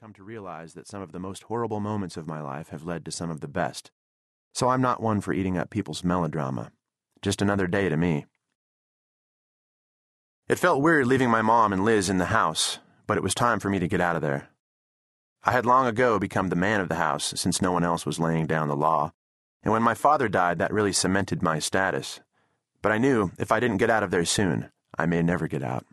come to realize that some of the most horrible moments of my life have led to some of the best. So I'm not one for eating up people's melodrama. Just another day to me. It felt weird leaving my mom and Liz in the house, but it was time for me to get out of there. I had long ago become the man of the house since no one else was laying down the law, and when my father died, that really cemented my status. But I knew if I didn't get out of there soon, I may never get out.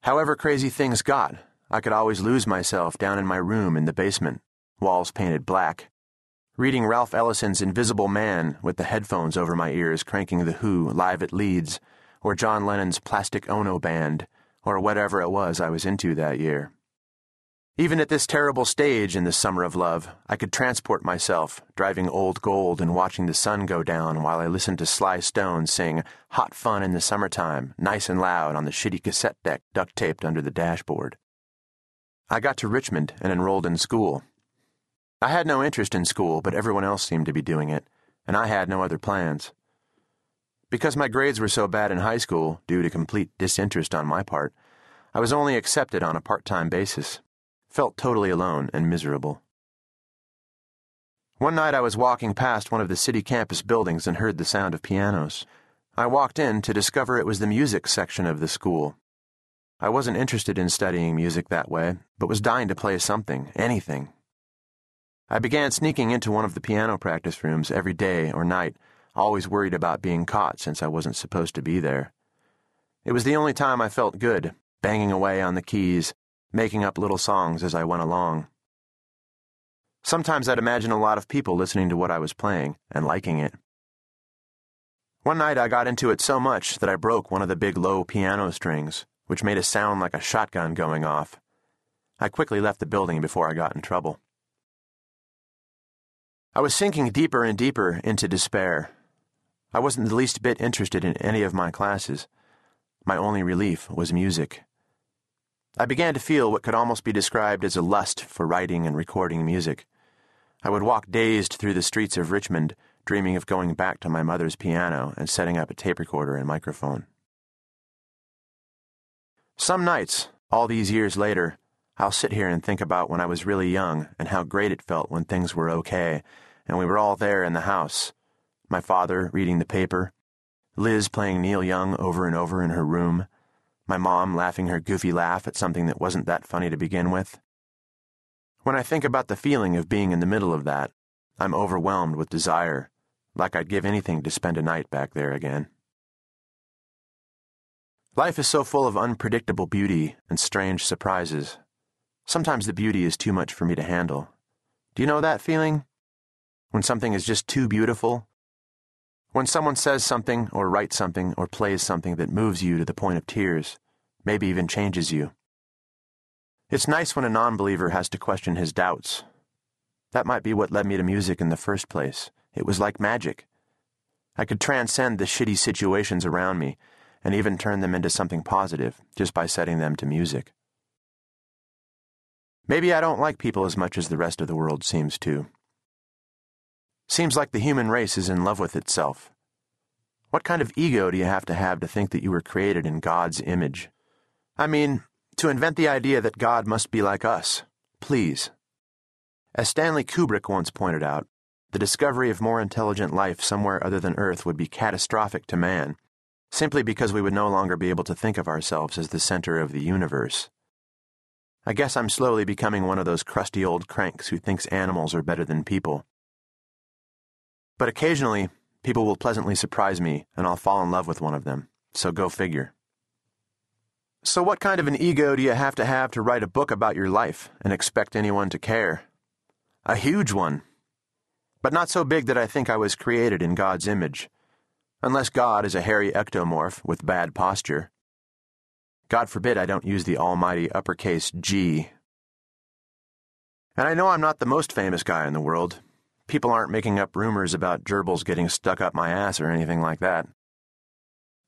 However crazy things got, I could always lose myself down in my room in the basement, walls painted black, reading Ralph Ellison's Invisible Man with the headphones over my ears cranking The Who live at Leeds, or John Lennon's Plastic Ono Band, or whatever it was I was into that year. Even at this terrible stage in the summer of love, I could transport myself, driving old gold and watching the sun go down while I listened to Sly Stone sing Hot Fun in the Summertime, nice and loud on the shitty cassette deck duct taped under the dashboard. I got to Richmond and enrolled in school. I had no interest in school, but everyone else seemed to be doing it, and I had no other plans. Because my grades were so bad in high school, due to complete disinterest on my part, I was only accepted on a part time basis. Felt totally alone and miserable. One night I was walking past one of the city campus buildings and heard the sound of pianos. I walked in to discover it was the music section of the school. I wasn't interested in studying music that way, but was dying to play something, anything. I began sneaking into one of the piano practice rooms every day or night, always worried about being caught since I wasn't supposed to be there. It was the only time I felt good, banging away on the keys, making up little songs as I went along. Sometimes I'd imagine a lot of people listening to what I was playing and liking it. One night I got into it so much that I broke one of the big low piano strings which made a sound like a shotgun going off. I quickly left the building before I got in trouble. I was sinking deeper and deeper into despair. I wasn't the least bit interested in any of my classes. My only relief was music. I began to feel what could almost be described as a lust for writing and recording music. I would walk dazed through the streets of Richmond, dreaming of going back to my mother's piano and setting up a tape recorder and microphone. Some nights, all these years later, I'll sit here and think about when I was really young and how great it felt when things were okay and we were all there in the house. My father reading the paper, Liz playing Neil Young over and over in her room, my mom laughing her goofy laugh at something that wasn't that funny to begin with. When I think about the feeling of being in the middle of that, I'm overwhelmed with desire, like I'd give anything to spend a night back there again. Life is so full of unpredictable beauty and strange surprises. Sometimes the beauty is too much for me to handle. Do you know that feeling? When something is just too beautiful? When someone says something, or writes something, or plays something that moves you to the point of tears, maybe even changes you. It's nice when a non believer has to question his doubts. That might be what led me to music in the first place. It was like magic. I could transcend the shitty situations around me and even turn them into something positive just by setting them to music. Maybe I don't like people as much as the rest of the world seems to. Seems like the human race is in love with itself. What kind of ego do you have to have to think that you were created in God's image? I mean, to invent the idea that God must be like us. Please. As Stanley Kubrick once pointed out, the discovery of more intelligent life somewhere other than Earth would be catastrophic to man simply because we would no longer be able to think of ourselves as the center of the universe. I guess I'm slowly becoming one of those crusty old cranks who thinks animals are better than people. But occasionally, people will pleasantly surprise me, and I'll fall in love with one of them, so go figure. So, what kind of an ego do you have to have to write a book about your life and expect anyone to care? A huge one. But not so big that I think I was created in God's image unless God is a hairy ectomorph with bad posture. God forbid I don't use the almighty uppercase G. And I know I'm not the most famous guy in the world. People aren't making up rumors about gerbils getting stuck up my ass or anything like that.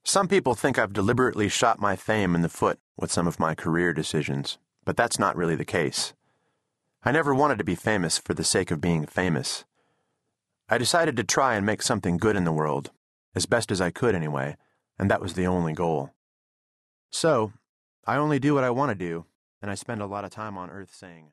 Some people think I've deliberately shot my fame in the foot with some of my career decisions, but that's not really the case. I never wanted to be famous for the sake of being famous. I decided to try and make something good in the world, as best as I could anyway, and that was the only goal. So, I only do what I want to do, and I spend a lot of time on Earth saying,